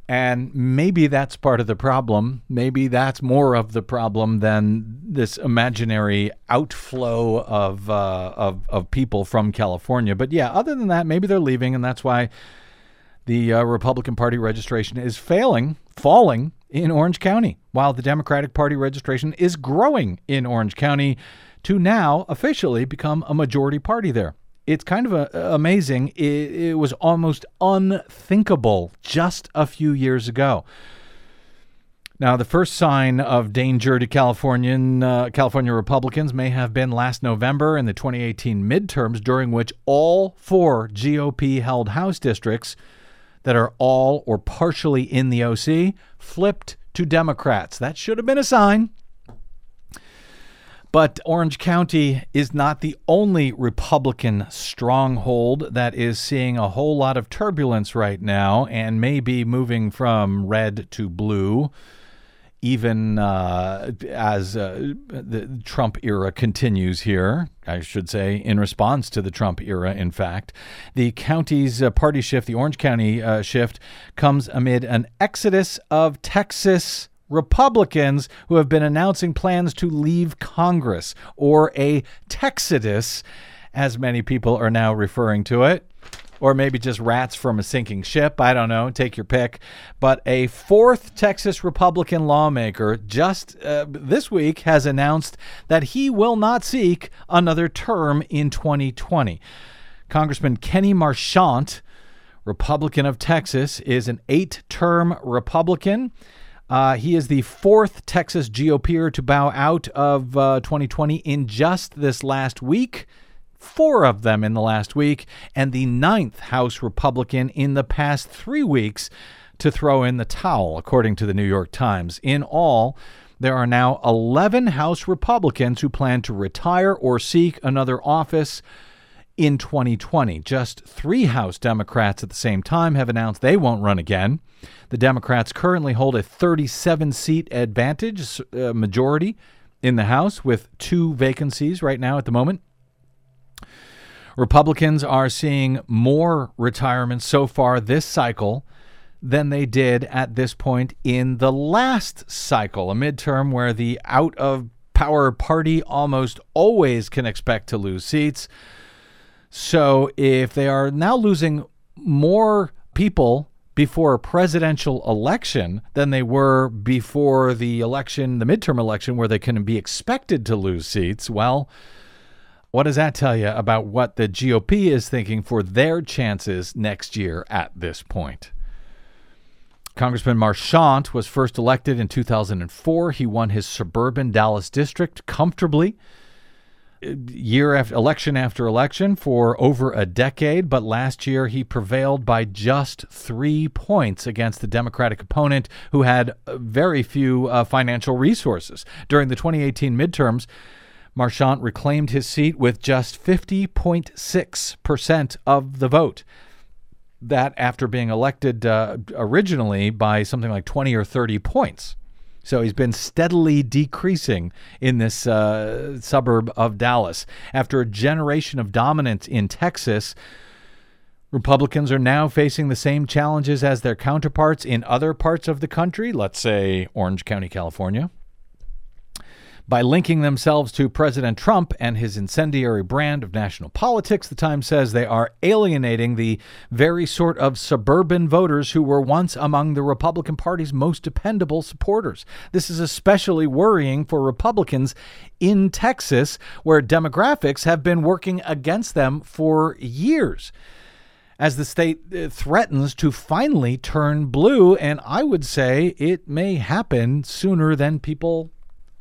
and maybe that's part of the problem. Maybe that's more of the problem than this imaginary outflow of, uh, of, of people from California. But yeah, other than that, maybe they're leaving, and that's why the uh, Republican Party registration is failing, falling in Orange County, while the Democratic Party registration is growing in Orange County to now officially become a majority party there it's kind of a, amazing. It, it, was almost unthinkable just a few years ago. Now, the first sign of danger to Californian uh, California Republicans may have been last November in the 2018 midterms, during which all four GOP-held House districts that are all or partially in the OC flipped to Democrats. That should have been a sign. But Orange County is not the only Republican stronghold that is seeing a whole lot of turbulence right now and may be moving from red to blue, even uh, as uh, the Trump era continues here. I should say, in response to the Trump era, in fact. The county's uh, party shift, the Orange County uh, shift, comes amid an exodus of Texas Republicans who have been announcing plans to leave Congress, or a Texodus, as many people are now referring to it. Or maybe just rats from a sinking ship. I don't know. Take your pick. But a fourth Texas Republican lawmaker just uh, this week has announced that he will not seek another term in 2020. Congressman Kenny Marchant, Republican of Texas, is an eight term Republican. Uh, he is the fourth Texas GOPer to bow out of uh, 2020 in just this last week. Four of them in the last week, and the ninth House Republican in the past three weeks to throw in the towel, according to the New York Times. In all, there are now 11 House Republicans who plan to retire or seek another office in 2020. Just three House Democrats at the same time have announced they won't run again. The Democrats currently hold a 37 seat advantage uh, majority in the House with two vacancies right now at the moment. Republicans are seeing more retirements so far this cycle than they did at this point in the last cycle, a midterm where the out of power party almost always can expect to lose seats. So if they are now losing more people before a presidential election than they were before the election, the midterm election, where they can be expected to lose seats, well, what does that tell you about what the GOP is thinking for their chances next year at this point? Congressman Marchant was first elected in 2004. He won his suburban Dallas district comfortably year after election after election for over a decade, but last year he prevailed by just three points against the Democratic opponent who had very few uh, financial resources. During the 2018 midterms, Marchant reclaimed his seat with just 50.6% of the vote. That after being elected uh, originally by something like 20 or 30 points. So he's been steadily decreasing in this uh, suburb of Dallas. After a generation of dominance in Texas, Republicans are now facing the same challenges as their counterparts in other parts of the country, let's say Orange County, California by linking themselves to President Trump and his incendiary brand of national politics. The Times says they are alienating the very sort of suburban voters who were once among the Republican Party's most dependable supporters. This is especially worrying for Republicans in Texas, where demographics have been working against them for years as the state uh, threatens to finally turn blue. And I would say it may happen sooner than people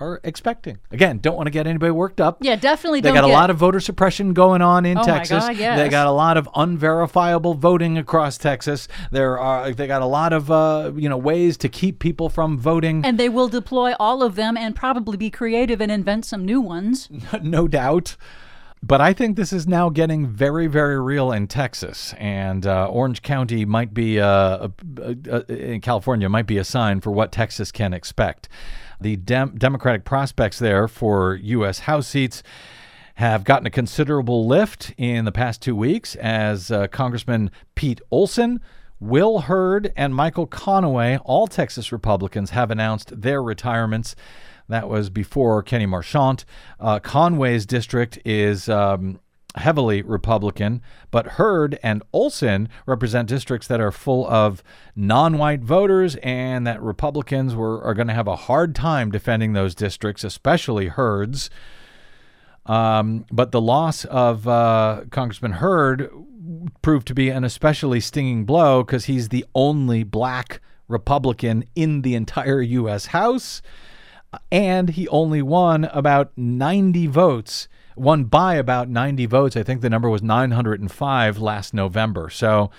are expecting. Again, don't want to get anybody worked up. Yeah, definitely. They got a get- lot of voter suppression going on in Oh Texas. God, yes. They got a lot of unverifiable voting across Texas. There are they got a lot of uh, you know ways to keep people from voting. And they will deploy all of them and probably be creative and invent some new ones. no doubt. But I think this is now getting very, very real in Texas, and uh, Orange County might be uh, uh, uh, in California might be a sign for what Texas can expect. The dem- Democratic prospects there for U.S. House seats have gotten a considerable lift in the past two weeks as uh, Congressman Pete Olson. Will Hurd and Michael Conaway, all Texas Republicans, have announced their retirements. That was before Kenny Marchant. Uh, Conway's district is um, heavily Republican, but Hurd and Olson represent districts that are full of non-white voters, and that Republicans were are going to have a hard time defending those districts, especially Hurd's. Um, but the loss of uh, Congressman Hurd proved to be an especially stinging blow because he's the only black Republican in the entire U.S. House and he only won about 90 votes won by about 90 votes. I think the number was 905 last november. So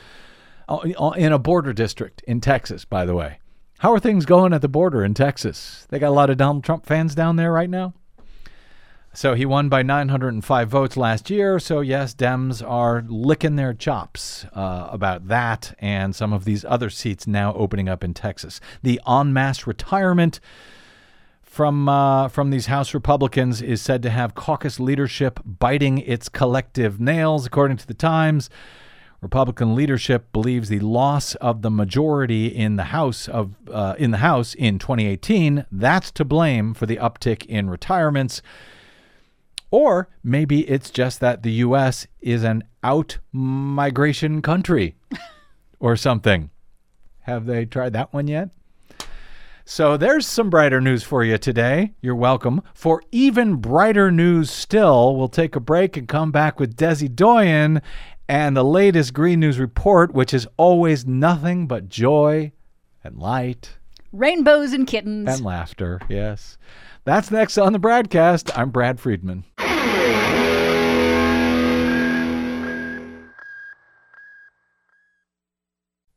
uh, in a border district in texas by the way. How are things going at the border in texas? They got a lot of donald trump fans down there right now? So he won by 905 votes last year. So, yes, Dems are licking their chops uh, about that and some of these other seats now opening up in Texas. The en masse retirement from uh, from these House Republicans is said to have caucus leadership biting its collective nails, according to the Times. Republican leadership believes the loss of the majority in the House of uh, in the House in 2018 that's to blame for the uptick in retirements. Or maybe it's just that the U.S. is an out migration country or something. Have they tried that one yet? So there's some brighter news for you today. You're welcome. For even brighter news still, we'll take a break and come back with Desi Doyen and the latest Green News Report, which is always nothing but joy and light Rainbows and kittens. and laughter. Yes. That's next on the BradCast. I'm Brad Friedman.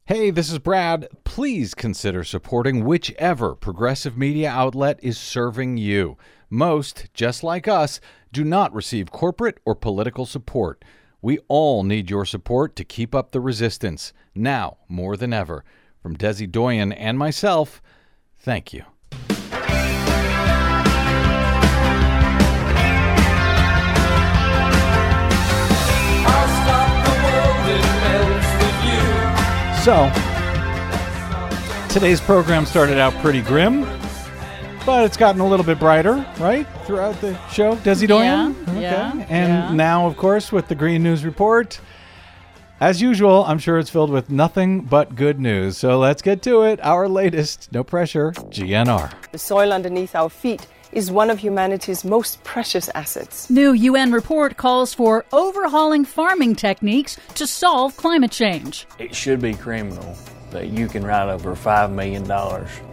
Hey, this is Brad. Please consider supporting whichever progressive media outlet is serving you. Most, just like us, do not receive corporate or political support. We all need your support to keep up the resistance, now more than ever. From Desi Doyen and myself, thank you. So, today's program started out pretty grim. but it's gotten a little bit brighter, right, throughout the show. Desi Doyen? Yeah, yeah, And yeah. now, of course, with the Green News Report. As usual, I'm sure it's filled with nothing but good news. So let's get to it. Our latest, no pressure, GNR. The soil underneath our feet is one of humanity's most precious assets. New UN report calls for overhauling farming techniques to solve climate change. It should be criminal that you can write over $5 million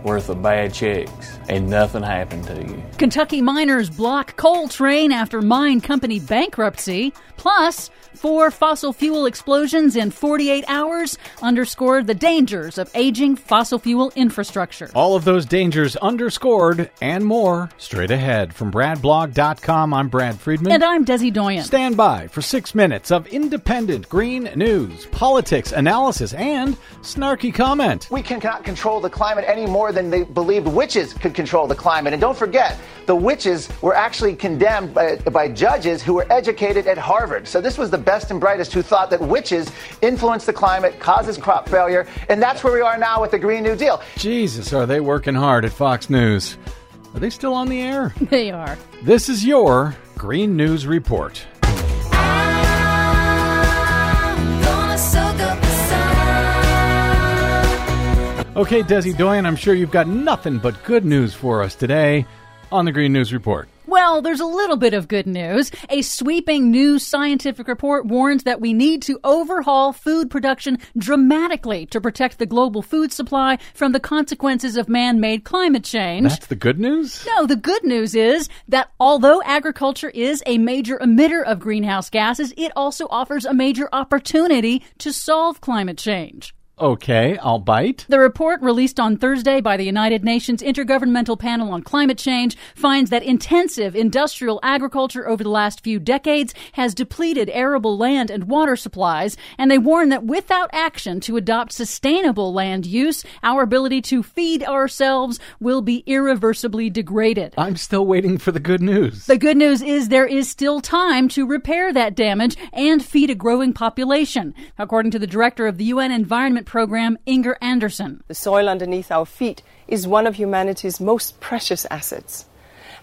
worth of bad checks and nothing happened to you. Kentucky miners block coal train after mine company bankruptcy. Plus, four fossil fuel explosions in 48 hours underscored the dangers of aging fossil fuel infrastructure. All of those dangers underscored and more straight ahead. From BradBlog.com, I'm Brad Friedman. And I'm Desi Doyen. Stand by for six minutes of independent green news, politics, analysis, and snarky comment. We cannot control the climate any more than they believed witches could control the climate. And don't forget, the witches were actually condemned by, by judges who were educated at Harvard. So this was the best and brightest who thought that witches influence the climate, causes crop failure, and that's where we are now with the Green New Deal. Jesus, are they working hard at Fox News? Are they still on the air? They are. This is your Green News Report. Okay, Desi Doyen, I'm sure you've got nothing but good news for us today on the Green News Report. Well, there's a little bit of good news. A sweeping new scientific report warns that we need to overhaul food production dramatically to protect the global food supply from the consequences of man made climate change. That's the good news? No, the good news is that although agriculture is a major emitter of greenhouse gases, it also offers a major opportunity to solve climate change. Okay, I'll bite. The report released on Thursday by the United Nations Intergovernmental Panel on Climate Change finds that intensive industrial agriculture over the last few decades has depleted arable land and water supplies, and they warn that without action to adopt sustainable land use, our ability to feed ourselves will be irreversibly degraded. I'm still waiting for the good news. The good news is there is still time to repair that damage and feed a growing population, according to the director of the UN Environment Program, Inger Andersen. The soil underneath our feet is one of humanity's most precious assets.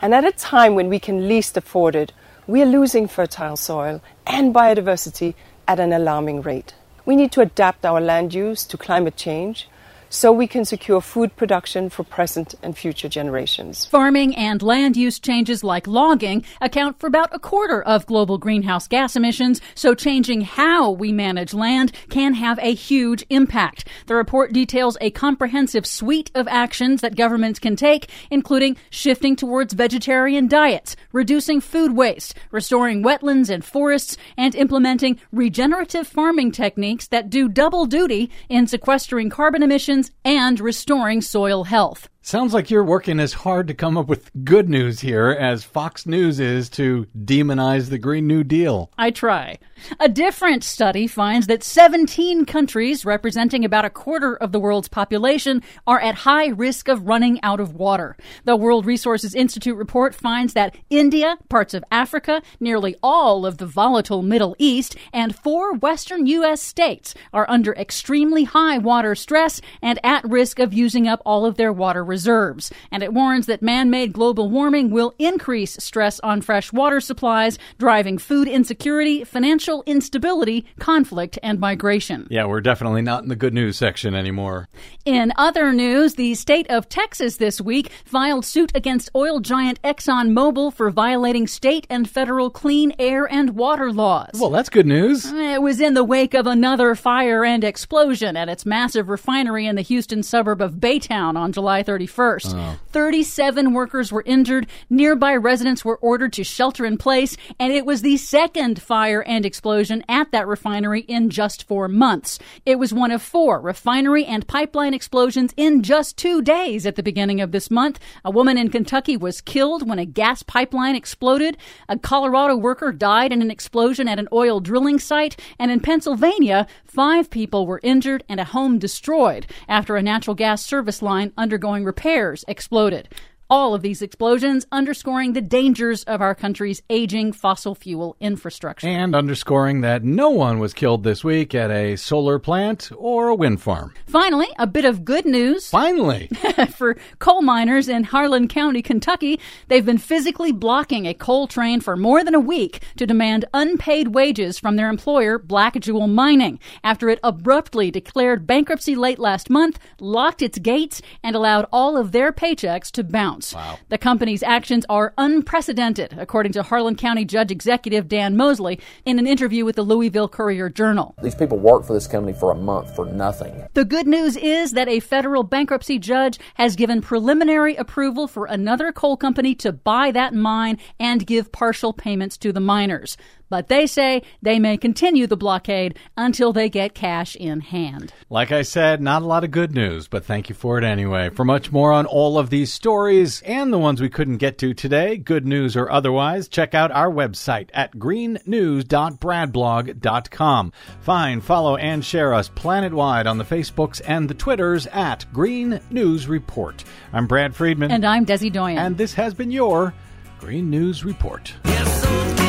And at a time when we can least afford it, we are losing fertile soil and biodiversity at an alarming rate. We need to adapt our land use to climate change so we can secure food production for present and future generations. Farming and land use changes like logging account for about a quarter of global greenhouse gas emissions, so changing how we manage land can have a huge impact. The report details a comprehensive suite of actions that governments can take, including shifting towards vegetarian diets, reducing food waste, restoring wetlands and forests, and implementing regenerative farming techniques that do double duty in sequestering carbon emissions and restoring soil health. Sounds like you're working as hard to come up with good news here as Fox News is to demonize the Green New Deal. I try. A different study finds that 17 countries, representing about a quarter of the world's population, are at high risk of running out of water. The World Resources Institute report finds that India, parts of Africa, nearly all of the volatile Middle East, and four western U.S. states are under extremely high water stress and at risk of using up all of their water reserves. And it warns that man made global warming will increase stress on fresh water supplies, driving food insecurity, financial instability, conflict, and migration. Yeah, we're definitely not in the good news section anymore. In other news, the state of Texas this week filed suit against oil giant ExxonMobil for violating state and federal clean air and water laws. Well, that's good news. It was in the wake of another fire and explosion at its massive refinery in the Houston suburb of Baytown on July 31st. 37 workers were injured. Nearby residents were ordered to shelter in place, and it was the second fire and explosion at that refinery in just four months. It was one of four refinery and pipeline explosions in just two days at the beginning of this month. A woman in Kentucky was killed when a gas pipeline exploded. A Colorado worker died in an explosion at an oil drilling site. And in Pennsylvania, five people were injured and a home destroyed after a natural gas service line undergoing repairs exploded. All of these explosions underscoring the dangers of our country's aging fossil fuel infrastructure. And underscoring that no one was killed this week at a solar plant or a wind farm. Finally, a bit of good news. Finally! for coal miners in Harlan County, Kentucky. They've been physically blocking a coal train for more than a week to demand unpaid wages from their employer, Blackjewel Mining, after it abruptly declared bankruptcy late last month, locked its gates, and allowed all of their paychecks to bounce. Wow. The company's actions are unprecedented, according to Harlan County Judge Executive Dan Mosley in an interview with the Louisville Courier Journal. These people work for this company for a month for nothing. The good news is that a federal bankruptcy judge has given preliminary approval for another coal company to buy that mine and give partial payments to the miners. But they say they may continue the blockade until they get cash in hand. Like I said, not a lot of good news, but thank you for it anyway. For much more on all of these stories and the ones we couldn't get to today, good news or otherwise, check out our website at greennews.bradblog.com. Find, follow, and share us planet-wide on the Facebooks and the Twitters at Green News Report. I'm Brad Friedman. And I'm Desi Doyen. And this has been your Green News Report. Mitch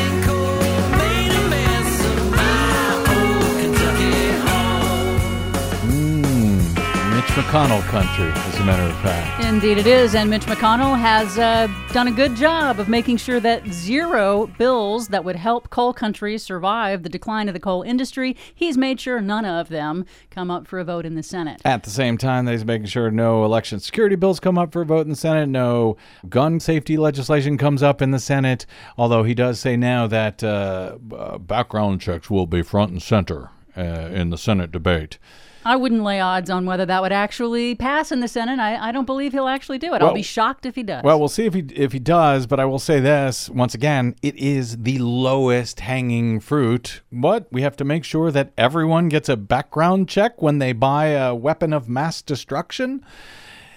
McConnell country, as a matter of fact. Indeed, it is. And Mitch McConnell has uh, done a good job of making sure that zero bills that would help coal countries survive the decline of the coal industry, he's made sure none of them come up for a vote in the Senate. At the same time, he's making sure no election security bills come up for a vote in the Senate, no gun safety legislation comes up in the Senate, although he does say now that uh, uh, background checks will be front and center uh, in the Senate debate. I wouldn't lay odds on whether that would actually pass in the Senate. I, I don't believe he'll actually do it. Well- I'll be shocked if he does. Well, we'll see if he if he does, but I will say this once again: it is the lowest hanging fruit. What we have to make sure that everyone gets a background check when they buy a weapon of mass destruction.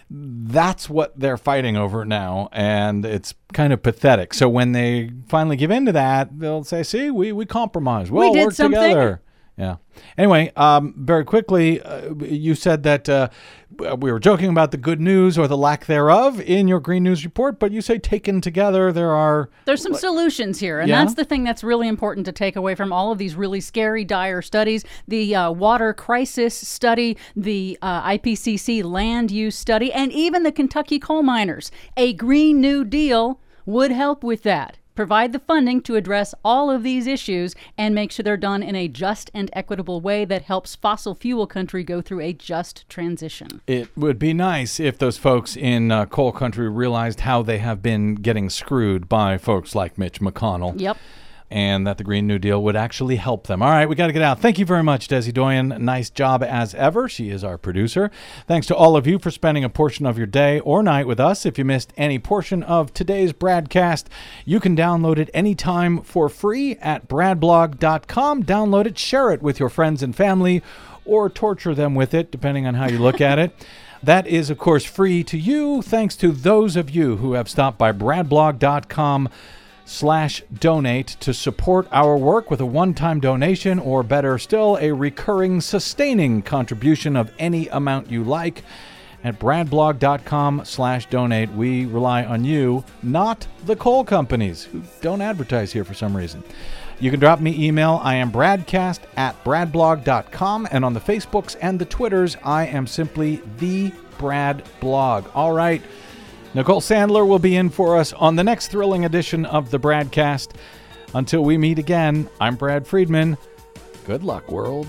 That's what they're fighting over now, and it's kind of pathetic. So when they finally give in to that, they'll say, "See, we we compromised. Well, did work something." together." Yeah. Anyway, um, very quickly, uh, you said that uh, we were joking about the good news or the lack thereof in your Green News report, but you say taken together, there are. There's some solutions here, and Yeah? that's the thing that's really important to take away from all of these really scary, dire studies. The uh, water crisis study, the uh, IPCC land use study, and even the Kentucky coal miners. A Green New Deal would help with that. Provide the funding to address all of these issues and make sure they're done in a just and equitable way that helps fossil fuel country go through a just transition. It would be nice if those folks in uh, coal country realized how they have been getting screwed by folks like Mitch McConnell. Yep. And that the Green New Deal would actually help them. All right, we got to get out. Thank you very much, Desi Doyen. Nice job as ever. She is our producer. Thanks to all of you for spending a portion of your day or night with us. If you missed any portion of today's broadcast, you can download it anytime for free at bradblog.com. Download it, share it with your friends and family, or torture them with it, depending on how you look at it. That is, of course, free to you, thanks to those of you who have stopped by bradblog.com slash donate to support our work with a one-time donation or better still a recurring sustaining contribution of any amount you like. At bradblog.com slash donate we rely on you not the coal companies who don't advertise here for some reason. You can drop me email. I am bradcast at bradblog.com and on the facebooks and the twitters i am simply the brad blog. All right Nicole Sandler will be in for us on the next thrilling edition of the Bradcast. Until we meet again, I'm Brad Friedman. Good luck, world.